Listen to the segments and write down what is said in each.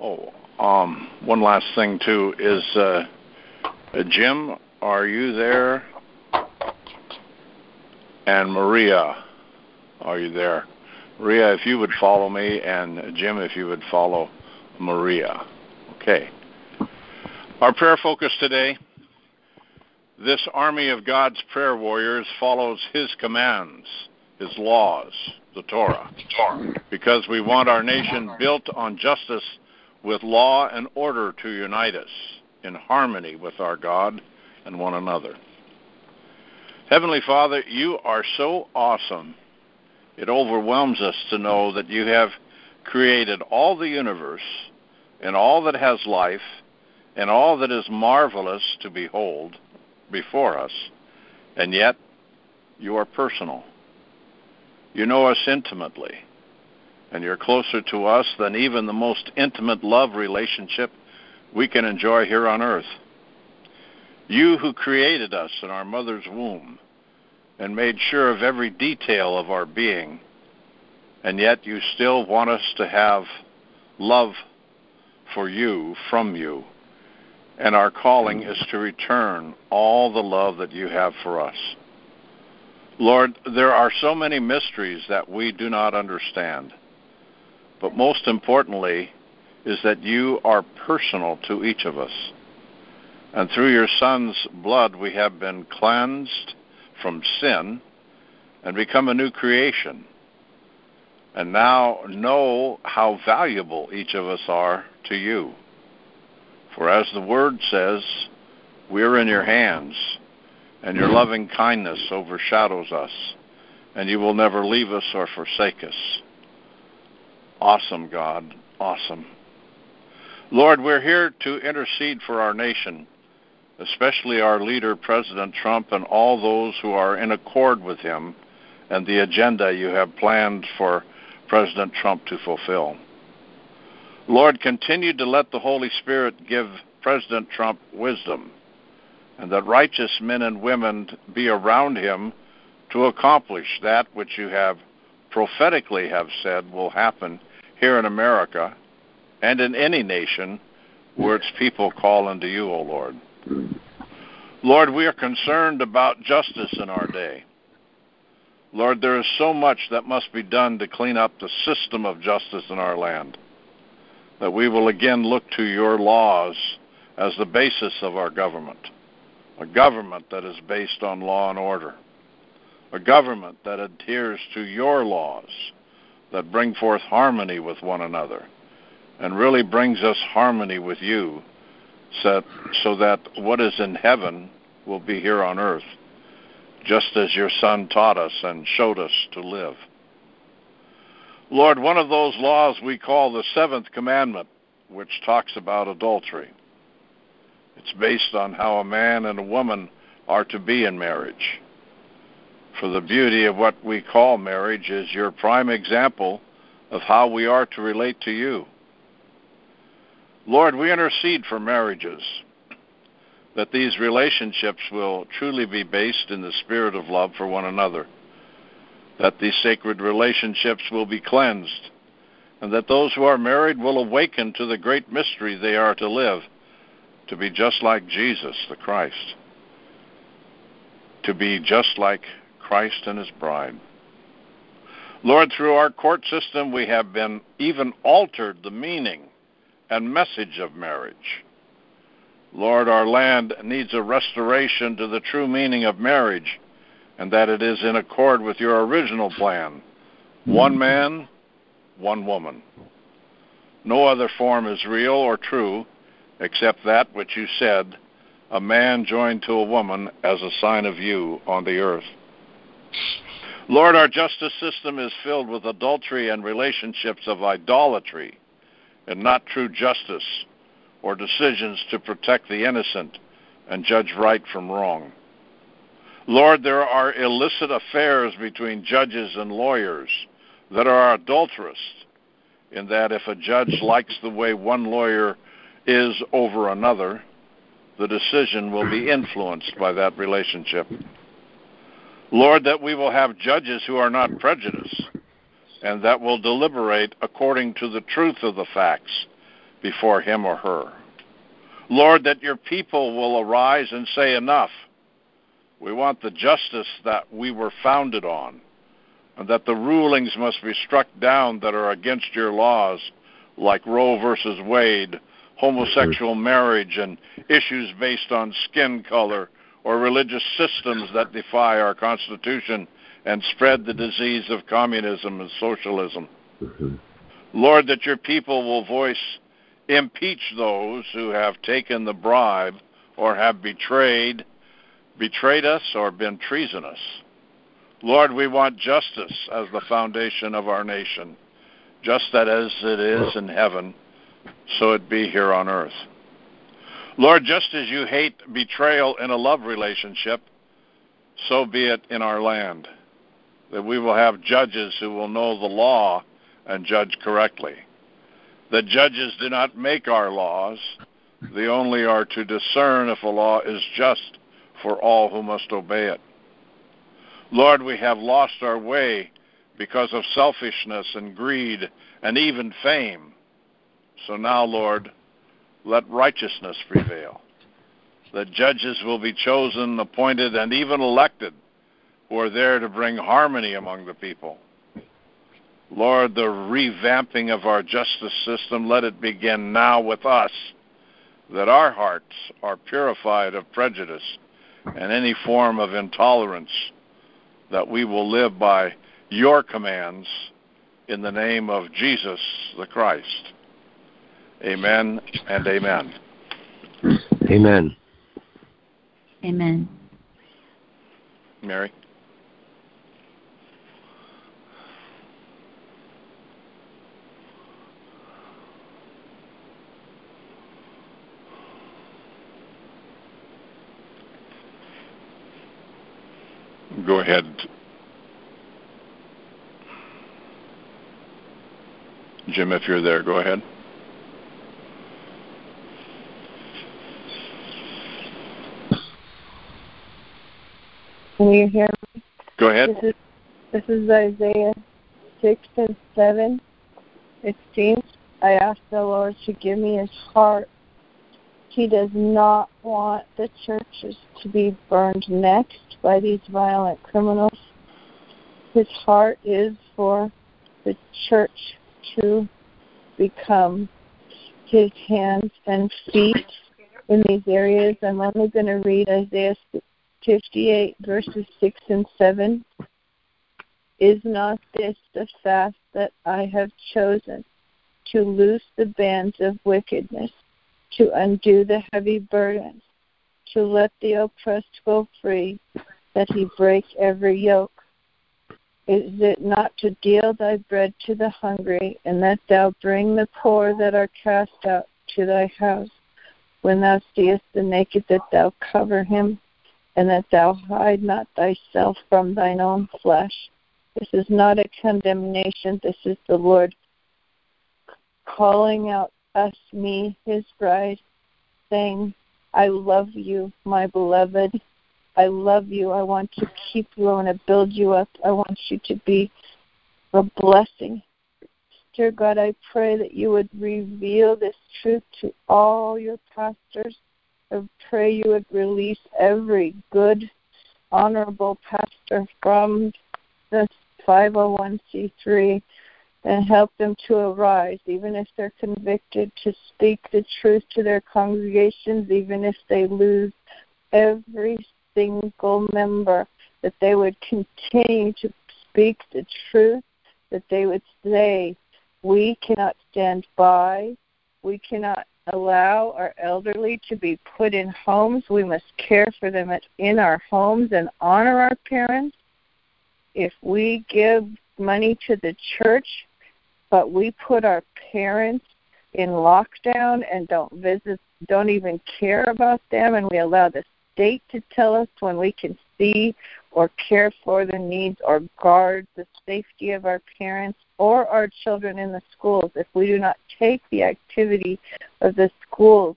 Oh, um, one last thing too is uh, uh, Jim, are you there? And Maria, are you there? Maria, if you would follow me, and Jim, if you would follow Maria. Okay. Our prayer focus today this army of God's prayer warriors follows His commands, His laws, the Torah, because we want our nation built on justice with law and order to unite us in harmony with our God and one another. Heavenly Father, you are so awesome. It overwhelms us to know that you have created all the universe and all that has life and all that is marvelous to behold before us, and yet you are personal. You know us intimately, and you're closer to us than even the most intimate love relationship we can enjoy here on earth. You who created us in our mother's womb and made sure of every detail of our being, and yet you still want us to have love for you from you and our calling is to return all the love that you have for us. Lord, there are so many mysteries that we do not understand. But most importantly, is that you are personal to each of us. And through your Son's blood, we have been cleansed from sin and become a new creation. And now know how valuable each of us are to you. For as the word says, we're in your hands, and your loving kindness overshadows us, and you will never leave us or forsake us. Awesome, God. Awesome. Lord, we're here to intercede for our nation, especially our leader, President Trump, and all those who are in accord with him and the agenda you have planned for President Trump to fulfill. Lord, continue to let the Holy Spirit give President Trump wisdom, and that righteous men and women be around him to accomplish that which you have prophetically have said will happen here in America and in any nation where its people call unto you, O Lord. Lord, we are concerned about justice in our day. Lord, there is so much that must be done to clean up the system of justice in our land that we will again look to your laws as the basis of our government. A government that is based on law and order. A government that adheres to your laws, that bring forth harmony with one another, and really brings us harmony with you, so, that what is in heaven will be here on earth, just as your Son taught us and showed us to live. Lord, one of those laws we call the seventh commandment, which talks about adultery. It's based on how a man and a woman are to be in marriage. For the beauty of what we call marriage is your prime example of how we are to relate to you. Lord, we intercede for marriages, that these relationships will truly be based in the spirit of love for one another that these sacred relationships will be cleansed, and that those who are married will awaken to the great mystery they are to live, to be just like Jesus the Christ, to be just like Christ and his bride. Lord, through our court system, we have been even altered the meaning and message of marriage. Lord, our land needs a restoration to the true meaning of marriage and that it is in accord with your original plan one man, one woman. No other form is real or true except that which you said a man joined to a woman as a sign of you on the earth. Lord, our justice system is filled with adultery and relationships of idolatry and not true justice or decisions to protect the innocent and judge right from wrong. Lord, there are illicit affairs between judges and lawyers that are adulterous, in that if a judge likes the way one lawyer is over another, the decision will be influenced by that relationship. Lord, that we will have judges who are not prejudiced and that will deliberate according to the truth of the facts before him or her. Lord, that your people will arise and say, Enough. We want the justice that we were founded on, and that the rulings must be struck down that are against your laws, like Roe versus Wade, homosexual marriage, and issues based on skin color or religious systems that defy our Constitution and spread the disease of communism and socialism. Mm-hmm. Lord, that your people will voice, impeach those who have taken the bribe or have betrayed, betrayed us or been treasonous. Lord, we want justice as the foundation of our nation, just that as it is in heaven, so it be here on earth. Lord, just as you hate betrayal in a love relationship, so be it in our land that we will have judges who will know the law and judge correctly. That judges do not make our laws, they only are to discern if a law is just for all who must obey it. Lord, we have lost our way because of selfishness and greed and even fame. So now, Lord, let righteousness prevail. That judges will be chosen, appointed, and even elected who are there to bring harmony among the people. Lord, the revamping of our justice system, let it begin now with us, that our hearts are purified of prejudice and any form of intolerance, that we will live by your commands in the name of Jesus the Christ. Amen and amen. Amen. Amen. Mary? Go ahead. Jim, if you're there, go ahead. You hear me? Go ahead. This is, this is Isaiah 6 and 7. It seems I asked the Lord to give me his heart. He does not want the churches to be burned next by these violent criminals. His heart is for the church to become his hands and feet in these areas. I'm only going to read Isaiah 58, verses 6 and 7. Is not this the fast that I have chosen to loose the bands of wickedness, to undo the heavy burdens, to let the oppressed go free, that he break every yoke? Is it not to deal thy bread to the hungry, and that thou bring the poor that are cast out to thy house? When thou seest the naked, that thou cover him, and that thou hide not thyself from thine own flesh. This is not a condemnation. This is the Lord calling out us, me, his bride, saying, I love you, my beloved. I love you. I want to keep you. I want to build you up. I want you to be a blessing. Dear God, I pray that you would reveal this truth to all your pastors I pray you would release every good, honorable pastor from this 501c3 and help them to arise, even if they're convicted, to speak the truth to their congregations, even if they lose every single member, that they would continue to speak the truth, that they would say, We cannot stand by, we cannot allow our elderly to be put in homes. We must care for them in our homes and honor our parents. If we give money to the church, but we put our parents in lockdown and don't visit, don't even care about them, and we allow the state to tell us when we can see or care for the needs or guard the safety of our parents or our children in the schools, if we do not take the activity of the schools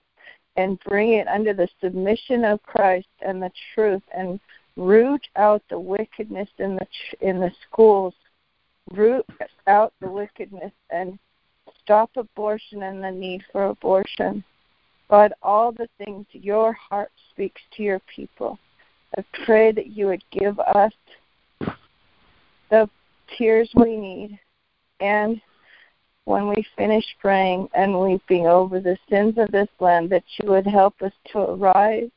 and bring it under the submission of Christ and the truth and root out the wickedness in the in the schools, root out the wickedness and stop abortion and the need for abortion. God, all the things your heart speaks to your people. I pray that you would give us the tears we need. And when we finish praying and weeping over the sins of this land, that you would help us to arise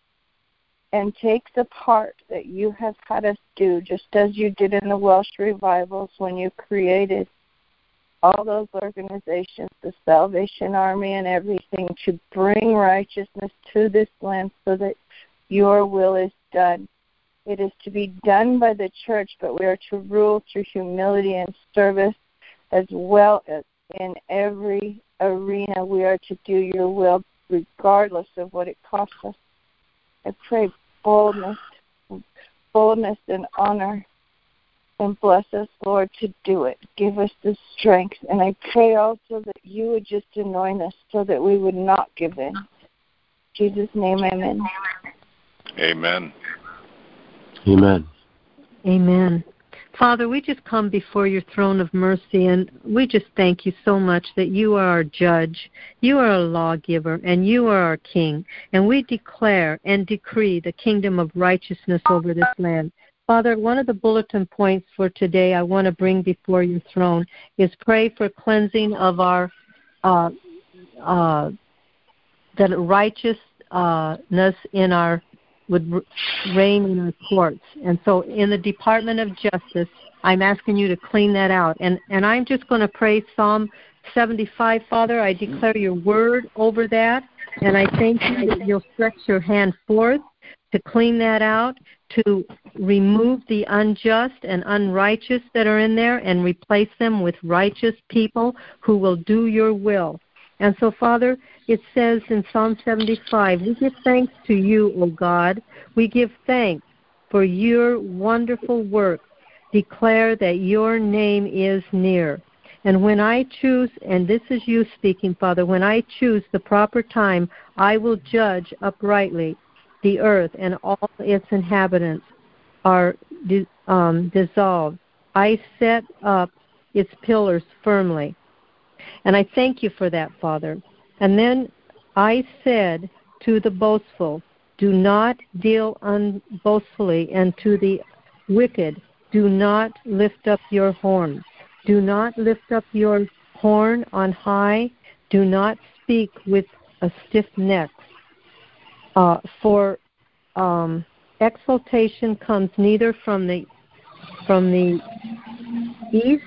and take the part that you have had us do, just as you did in the Welsh revivals when you created all those organizations, the Salvation Army and everything, to bring righteousness to this land so that your will is done. It is to be done by the church, but we are to rule through humility and service as well as in every arena. We are to do your will regardless of what it costs us. I pray boldness, boldness and honor and bless us, Lord, to do it. Give us the strength. And I pray also that you would just anoint us so that we would not give in. In Jesus' name, amen. Amen. Amen. Amen. Father, we just come before your throne of mercy and we just thank you so much that you are our judge, you are a lawgiver, and you are our king. And we declare and decree the kingdom of righteousness over this land. Father, one of the bulletin points for today I want to bring before your throne is pray for cleansing of our uh, uh, that righteousness in our would reign in our courts. And so, in the Department of Justice, I'm asking you to clean that out. And and I'm just going to pray Psalm 75, Father. I declare your word over that, and I thank you that you'll stretch your hand forth to clean that out, to remove the unjust and unrighteous that are in there and replace them with righteous people who will do your will. And so, Father, it says in Psalm 75, we give thanks to you, O God. We give thanks for your wonderful work. Declare that your name is near. And when I choose, and this is you speaking, Father, when I choose the proper time, I will judge uprightly the earth and all its inhabitants are um, dissolved. I set up its pillars firmly. And I thank you for that, Father. And then I said to the boastful, Do not deal unboastfully, and to the wicked, Do not lift up your horn. Do not lift up your horn on high. Do not speak with a stiff neck. Uh, for um, exaltation comes neither from the from the east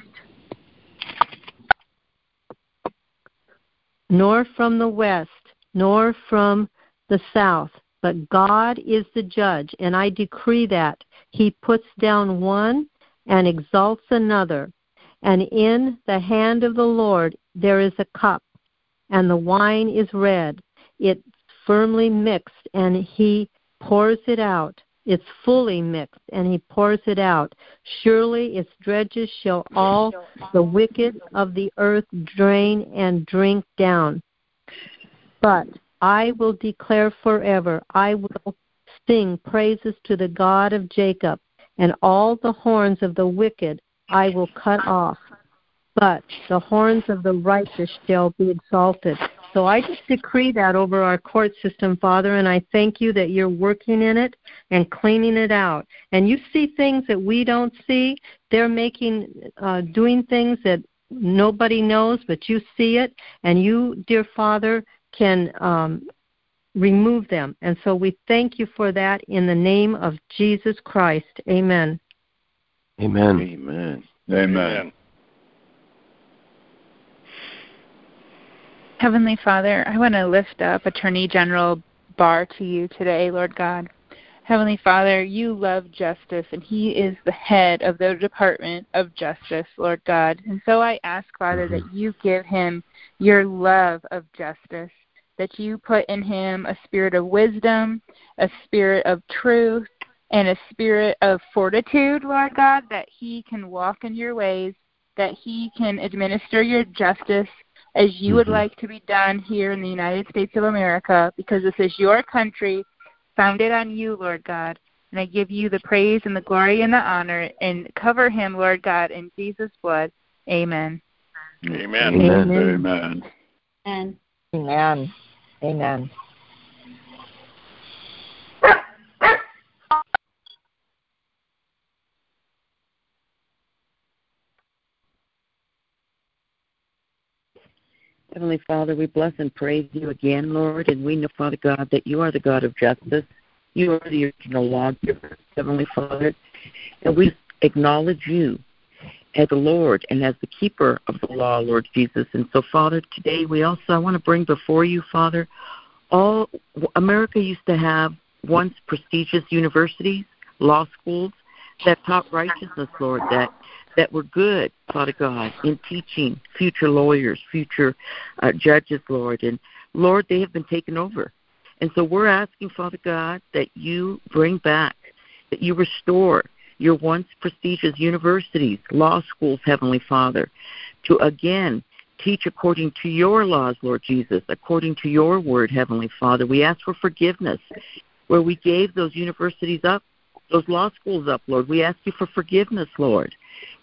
nor from the west, nor from the south. But God is the judge, and I decree that. He puts down one and exalts another. And in the hand of the Lord there is a cup, and the wine is red. It's firmly mixed, and he pours it out. It's fully mixed, and he pours it out. Surely its dredges shall all the wicked of the earth drain and drink down. But I will declare forever, I will sing praises to the God of Jacob, and all the horns of the wicked I will cut off. But the horns of the righteous shall be exalted. So I just decree that over our court system, Father, and I thank you that you're working in it and cleaning it out. And you see things that we don't see. They're making, uh, doing things that nobody knows, but you see it, and you, dear Father, can um, remove them. And so we thank you for that in the name of Jesus Christ. Amen. Amen. Amen. Amen. Heavenly Father, I want to lift up Attorney General Barr to you today, Lord God. Heavenly Father, you love justice, and He is the head of the Department of Justice, Lord God. And so I ask, Father, that mm-hmm. you give him your love of justice, that you put in him a spirit of wisdom, a spirit of truth, and a spirit of fortitude, Lord God, that he can walk in your ways, that he can administer your justice as you mm-hmm. would like to be done here in the United States of America because this is your country founded on you, Lord God. And I give you the praise and the glory and the honor and cover him, Lord God, in Jesus' blood. Amen. Amen. Amen. Amen. And Amen. Amen. Heavenly Father, we bless and praise you again, Lord, and we know, Father God, that you are the God of justice. You are the original lawgiver, Heavenly Father, and we acknowledge you as the Lord and as the keeper of the law, Lord Jesus. And so, Father, today we also I want to bring before you, Father, all America used to have once prestigious universities, law schools that taught righteousness, Lord, that that were good, Father God, in teaching future lawyers, future uh, judges, Lord. And Lord, they have been taken over. And so we're asking, Father God, that you bring back, that you restore your once prestigious universities, law schools, Heavenly Father, to again teach according to your laws, Lord Jesus, according to your word, Heavenly Father. We ask for forgiveness where we gave those universities up, those law schools up, Lord. We ask you for forgiveness, Lord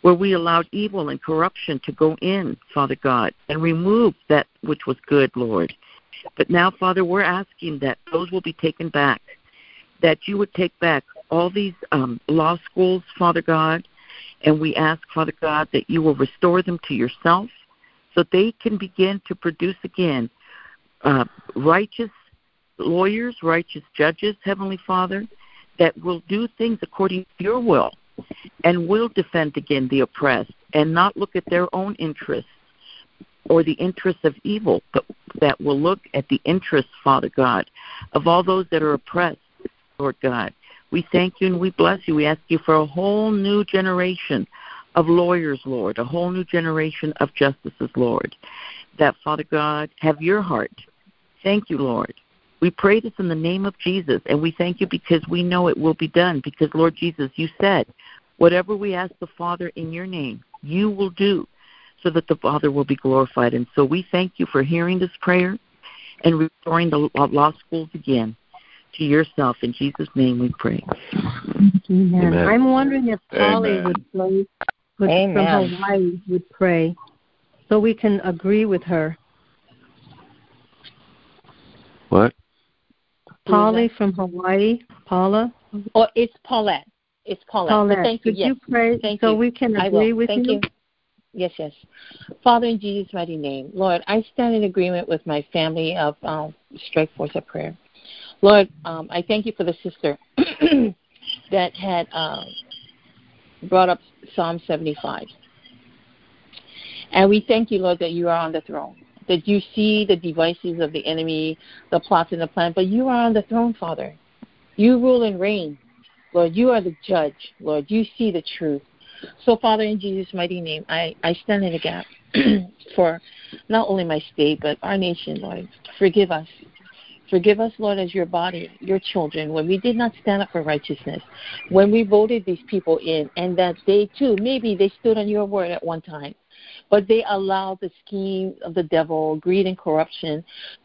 where we allowed evil and corruption to go in, Father God, and remove that which was good, Lord. But now, Father, we're asking that those will be taken back, that you would take back all these um, law schools, Father God, and we ask, Father God, that you will restore them to yourself so they can begin to produce again uh, righteous lawyers, righteous judges, Heavenly Father, that will do things according to your will and will defend again the oppressed and not look at their own interests or the interests of evil, but that will look at the interests, Father God, of all those that are oppressed, Lord God. We thank you and we bless you. We ask you for a whole new generation of lawyers, Lord, a whole new generation of justices, Lord, that, Father God, have your heart. Thank you, Lord. We pray this in the name of Jesus, and we thank you because we know it will be done. Because, Lord Jesus, you said, whatever we ask the Father in your name, you will do so that the Father will be glorified. And so we thank you for hearing this prayer and restoring the law uh, schools again to yourself. In Jesus' name we pray. Amen. Amen. I'm wondering if Polly Amen. would pray would, Amen. from Hawaii would pray so we can agree with her. What? Polly from Hawaii, Paula. Oh, it's Paulette. It's Paulette. Paulette, thank you. could Yes. you pray Thank so you. we can agree with Thank you. Yes, yes. Father, in Jesus' mighty name, Lord, I stand in agreement with my family of um, Strike Force of Prayer. Lord, um, I thank you for the sister that had um, brought up Psalm 75. And we thank you, Lord, that you are on the throne, that you see the devices of the enemy, the plots and the plan, but you are on the throne, Father. You rule and reign. Lord, you are the judge. Lord, you see the truth. So, Father, in Jesus' mighty name, I, I stand in the gap for not only my state, but our nation, Lord. Forgive us. Forgive us, Lord, as your body, your children, when we did not stand up for righteousness, when we voted these people in, and that they too, maybe they stood on your word at one time, but they allow the scheme of the devil, greed and corruption,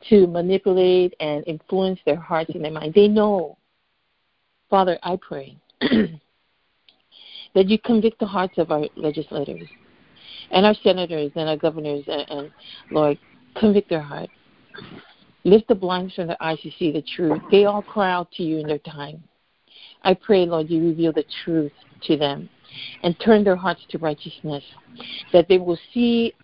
to manipulate and influence their hearts and their mind. They know. Father, I pray that you convict the hearts of our legislators and our senators and our governors, and, and Lord, convict their heart. Lift the blinds from their eyes to see the truth. They all cry out to you in their time. I pray, Lord, you reveal the truth to them and turn their hearts to righteousness, that they will see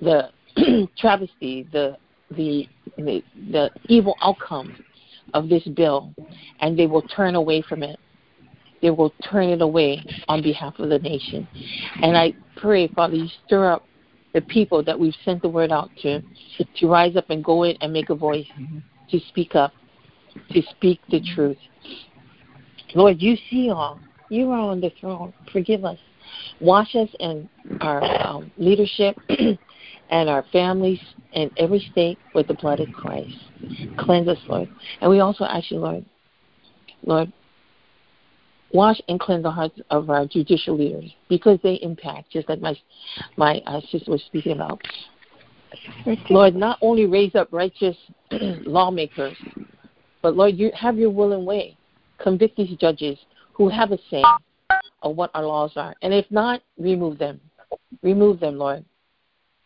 the travesty, the, the, the, the evil outcome of this bill, and they will turn away from it. They will turn it away on behalf of the nation. And I pray, Father, you stir up the people that we've sent the word out to, to rise up and go in and make a voice, to speak up, to speak the truth. Lord, you see all. You are on the throne. Forgive us. Wash us and our um, leadership and our families in every state with the blood of Christ. Cleanse us, Lord. And we also ask you, Lord, Lord, wash and cleanse the hearts of our judicial leaders because they impact, just like my my uh, sister was speaking about. Lord, not only raise up righteous lawmakers, but Lord, you have your will and way. Convict these judges who have a say of what our laws are, and if not, remove them. Remove them, Lord.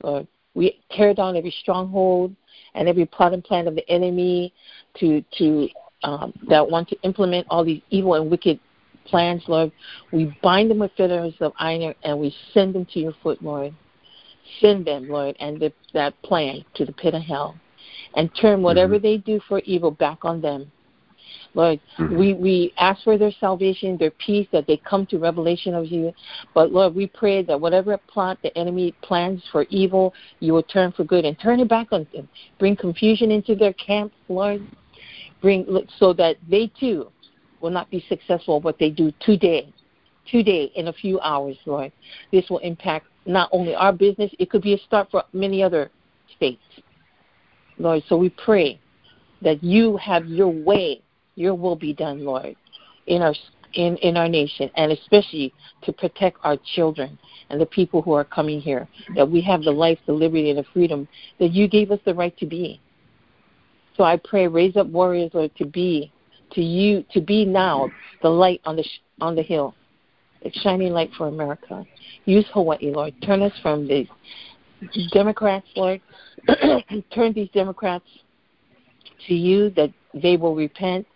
Lord. We tear down every stronghold and every plot and plan of the enemy to to um, that want to implement all these evil and wicked plans, Lord. We bind them with fetters of iron and we send them to your foot, Lord. Send them, Lord, and the, that plan to the pit of hell, and turn whatever mm-hmm. they do for evil back on them. Lord, mm-hmm. we, we ask for their salvation, their peace, that they come to revelation of you. But Lord, we pray that whatever plot the enemy plans for evil, you will turn for good and turn it back on them. Bring confusion into their camp, Lord. Bring so that they too will not be successful what they do today, today in a few hours, Lord. This will impact not only our business, it could be a start for many other states. Lord, so we pray that you have your way your will be done, Lord, in our in, in our nation, and especially to protect our children and the people who are coming here. That we have the life, the liberty, and the freedom that you gave us the right to be. So I pray, raise up warriors, Lord, to be to you to be now the light on the on the hill, a shining light for America. Use Hawaii, Lord. Turn us from the Democrats, Lord. Turn these Democrats to you that they will repent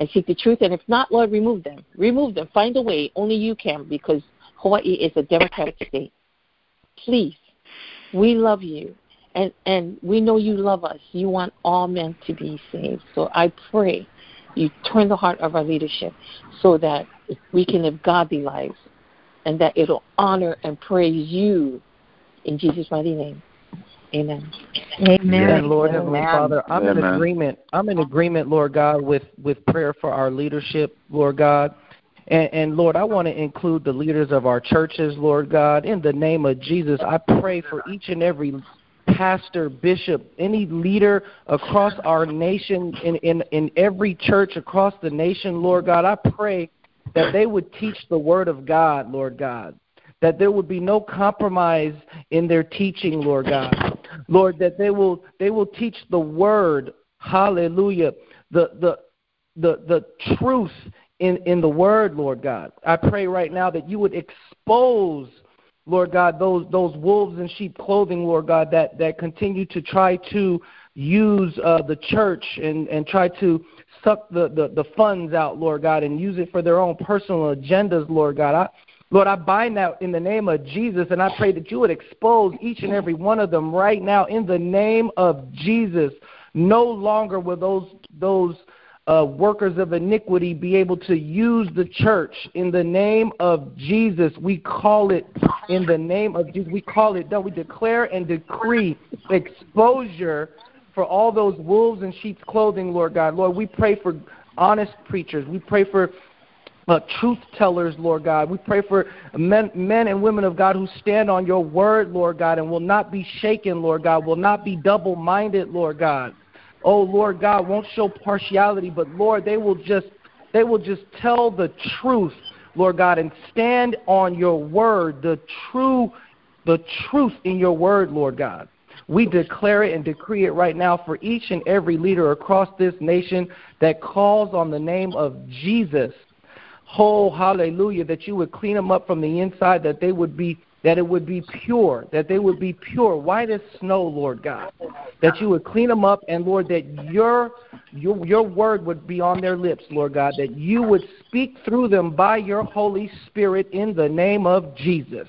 and seek the truth. And if not, Lord, remove them. Remove them. Find a way. Only you can because Hawaii is a democratic state. Please, we love you. And, and we know you love us. You want all men to be saved. So I pray you turn the heart of our leadership so that we can live godly lives and that it'll honor and praise you in Jesus' mighty name. Amen. Amen. Lord Heavenly Father, I'm Amen. in agreement. I'm in agreement, Lord God, with with prayer for our leadership, Lord God. And, and Lord, I want to include the leaders of our churches, Lord God. In the name of Jesus, I pray for each and every pastor, bishop, any leader across our nation, in, in, in every church across the nation, Lord God. I pray that they would teach the word of God, Lord God that there would be no compromise in their teaching, Lord God. Lord, that they will they will teach the word, hallelujah, the the the the truth in, in the word, Lord God. I pray right now that you would expose, Lord God, those those wolves in sheep clothing, Lord God, that, that continue to try to use uh, the church and, and try to suck the, the, the funds out, Lord God, and use it for their own personal agendas, Lord God. I, Lord, I bind that in the name of Jesus, and I pray that you would expose each and every one of them right now in the name of Jesus. No longer will those those uh, workers of iniquity be able to use the church in the name of Jesus. We call it in the name of Jesus. We call it done. We declare and decree exposure for all those wolves in sheep's clothing, Lord God. Lord, we pray for honest preachers. We pray for uh, truth tellers, Lord God. We pray for men, men and women of God who stand on your word, Lord God, and will not be shaken, Lord God, will not be double minded, Lord God. Oh, Lord God, won't show partiality, but Lord, they will just they will just tell the truth, Lord God, and stand on your word, the true the truth in your word, Lord God. We declare it and decree it right now for each and every leader across this nation that calls on the name of Jesus whole, hallelujah, that you would clean them up from the inside, that they would be that it would be pure, that they would be pure, white as snow, Lord God. That you would clean them up, and Lord, that your your your word would be on their lips, Lord God. That you would speak through them by your Holy Spirit in the name of Jesus,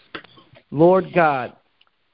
Lord God.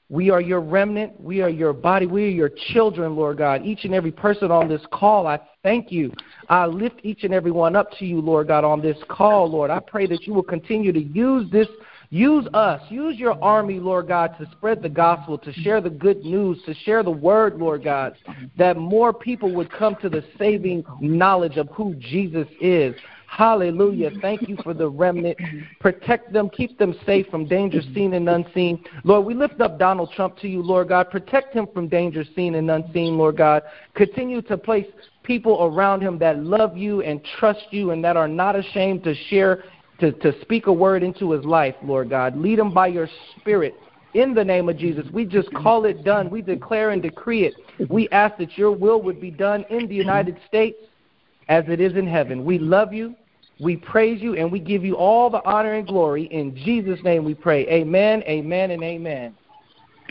We are your remnant. We are your body. We are your children, Lord God. Each and every person on this call, I thank you. I lift each and every one up to you, Lord God, on this call, Lord. I pray that you will continue to use this, use us, use your army, Lord God, to spread the gospel, to share the good news, to share the word, Lord God, that more people would come to the saving knowledge of who Jesus is. Hallelujah. Thank you for the remnant. Protect them, keep them safe from danger seen and unseen. Lord, we lift up Donald Trump to you, Lord God. Protect him from danger seen and unseen, Lord God. Continue to place people around him that love you and trust you and that are not ashamed to share, to, to speak a word into his life, Lord God. Lead him by your spirit in the name of Jesus. We just call it done. We declare and decree it. We ask that your will would be done in the United States as it is in heaven. We love you, we praise you, and we give you all the honor and glory. In Jesus' name we pray. Amen, amen, and amen.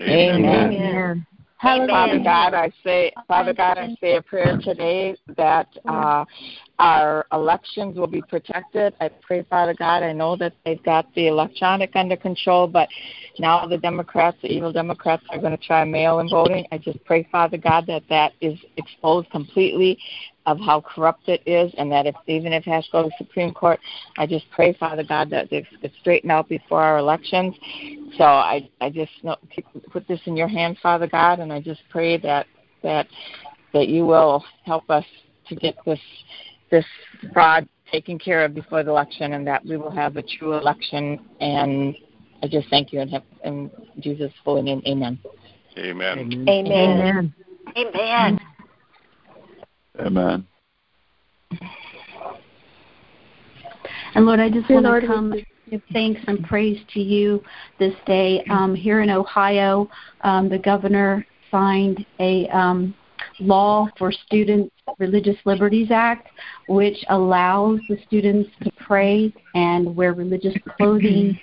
Amen. Amen. Amen. Father God, I say, Father God, I say a prayer today that uh, our elections will be protected. I pray, Father God, I know that they've got the electronic under control, but now the Democrats, the evil Democrats, are going to try mail-in voting. I just pray, Father God, that that is exposed completely of how corrupt it is, and that if even if it has to go to the Supreme Court, I just pray, Father God, that it gets straightened out before our elections. So I I just know, put this in your hands, Father God, and I just pray that that that you will help us to get this this fraud taken care of before the election, and that we will have a true election. And I just thank you and have in Jesus' holy name, Amen. Amen. Amen. Amen. Amen. Amen. And Lord, I just want to come give thanks and praise to you this day. Um, here in Ohio, um, the governor signed a um, law for Students Religious Liberties Act, which allows the students to pray and wear religious clothing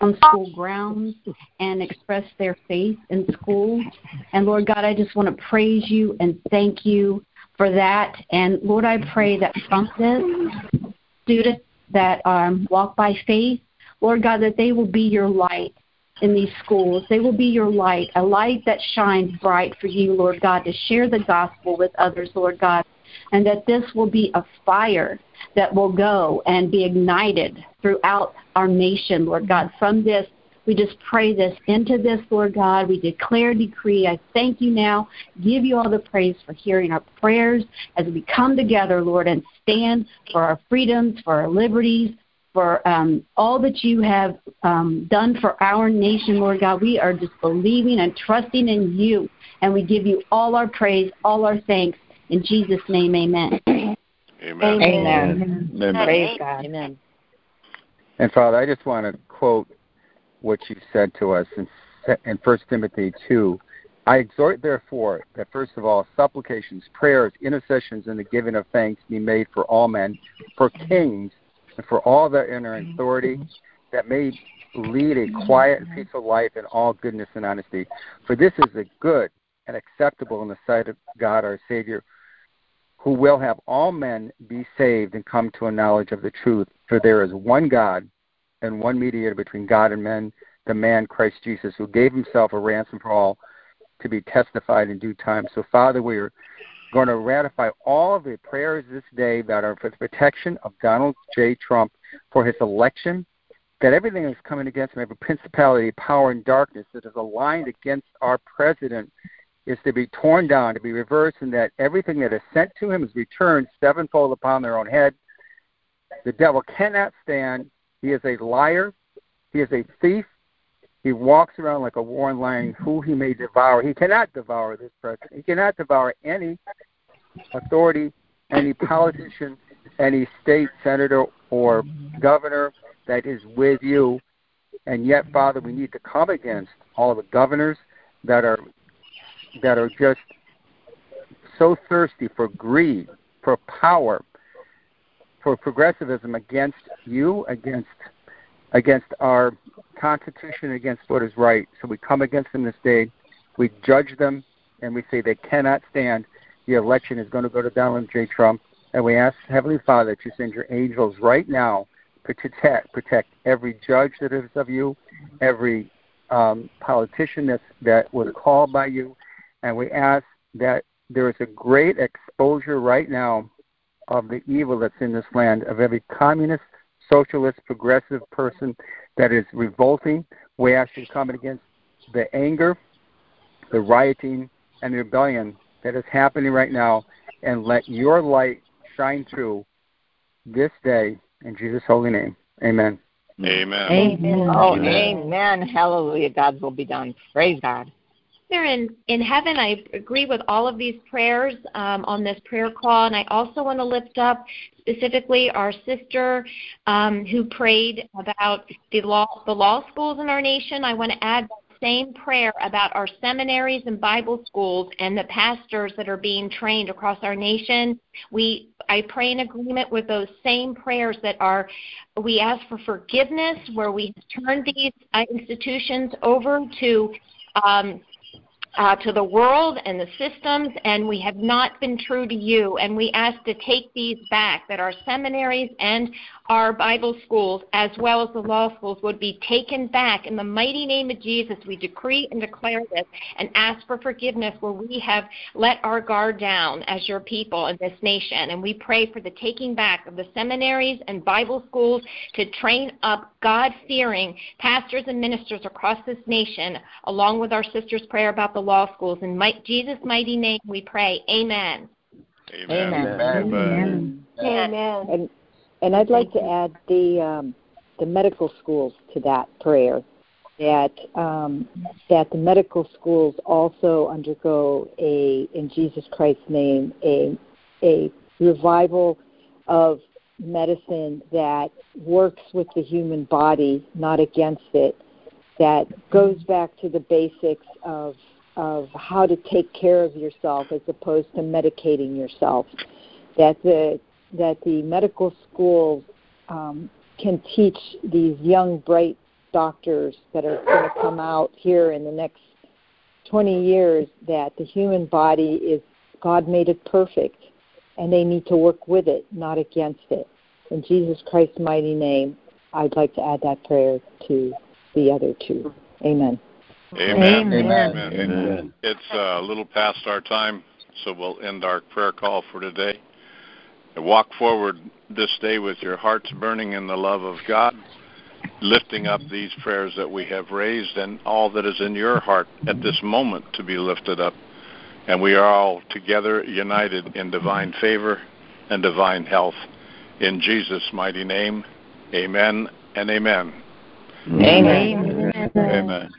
on school grounds and express their faith in schools. And Lord God, I just want to praise you and thank you for that. And Lord, I pray that from this, students that um, walk by faith, Lord God, that they will be your light in these schools. They will be your light, a light that shines bright for you, Lord God, to share the gospel with others, Lord God. And that this will be a fire that will go and be ignited throughout our nation, Lord God. From this, we just pray this into this, Lord God. We declare, decree. I thank you now. Give you all the praise for hearing our prayers as we come together, Lord, and stand for our freedoms, for our liberties, for um, all that you have um, done for our nation, Lord God. We are just believing and trusting in you, and we give you all our praise, all our thanks. In Jesus' name, amen. Amen. Amen. Amen. amen. Praise God. Amen. And Father, I just want to quote what you said to us in, in 1 Timothy 2. I exhort, therefore, that first of all, supplications, prayers, intercessions, and the giving of thanks be made for all men, for kings, and for all that are in authority, that may lead a quiet and peaceful life in all goodness and honesty. For this is a good and acceptable in the sight of God our Savior, who will have all men be saved and come to a knowledge of the truth. For there is one God and one mediator between God and men, the man Christ Jesus, who gave himself a ransom for all to be testified in due time. So, Father, we are going to ratify all of the prayers this day that are for the protection of Donald J. Trump for his election, that everything that's coming against him, every principality, power, and darkness that is aligned against our president is to be torn down, to be reversed, and that everything that is sent to him is returned sevenfold upon their own head. The devil cannot stand he is a liar. He is a thief. He walks around like a warring lion who he may devour. He cannot devour this president. He cannot devour any authority, any politician, any state senator or governor that is with you. And yet, Father, we need to come against all the governors that are that are just so thirsty for greed, for power, for progressivism against you, against against our Constitution, against what is right. So we come against them this day. We judge them, and we say they cannot stand. The election is going to go to Donald J. Trump, and we ask Heavenly Father that you send your angels right now to protect protect every judge that is of you, every um, politician that that was called by you, and we ask that there is a great exposure right now of the evil that's in this land, of every communist, socialist, progressive person that is revolting. We ask you to come against the anger, the rioting, and the rebellion that is happening right now, and let your light shine through this day in Jesus' holy name. Amen. Amen. Amen. Oh, amen. Hallelujah. God's will be done. Praise God. In, in heaven, I agree with all of these prayers um, on this prayer call, and I also want to lift up specifically our sister um, who prayed about the law, the law schools in our nation. I want to add that same prayer about our seminaries and Bible schools and the pastors that are being trained across our nation. We I pray in agreement with those same prayers that are we ask for forgiveness where we turn these institutions over to um, uh, to the world and the systems, and we have not been true to you. And we ask to take these back, that our seminaries and our Bible schools, as well as the law schools, would be taken back. In the mighty name of Jesus, we decree and declare this and ask for forgiveness where we have let our guard down as your people in this nation. And we pray for the taking back of the seminaries and Bible schools to train up God fearing pastors and ministers across this nation, along with our sister's prayer about the law schools. In my, Jesus' mighty name, we pray. Amen. Amen. Amen. Amen. Amen. And and I'd like to add the um, the medical schools to that prayer. That um, that the medical schools also undergo a in Jesus Christ's name a a revival of medicine that works with the human body, not against it. That goes back to the basics of of how to take care of yourself as opposed to medicating yourself. That the that the medical schools um, can teach these young, bright doctors that are going to come out here in the next 20 years that the human body is God made it perfect and they need to work with it, not against it. In Jesus Christ's mighty name, I'd like to add that prayer to the other two. Amen. Amen. Amen. Amen. Amen. It's uh, a little past our time, so we'll end our prayer call for today. Walk forward this day with your hearts burning in the love of God, lifting up these prayers that we have raised and all that is in your heart at this moment to be lifted up. And we are all together united in divine favor and divine health. In Jesus' mighty name, amen and amen. Amen. Amen.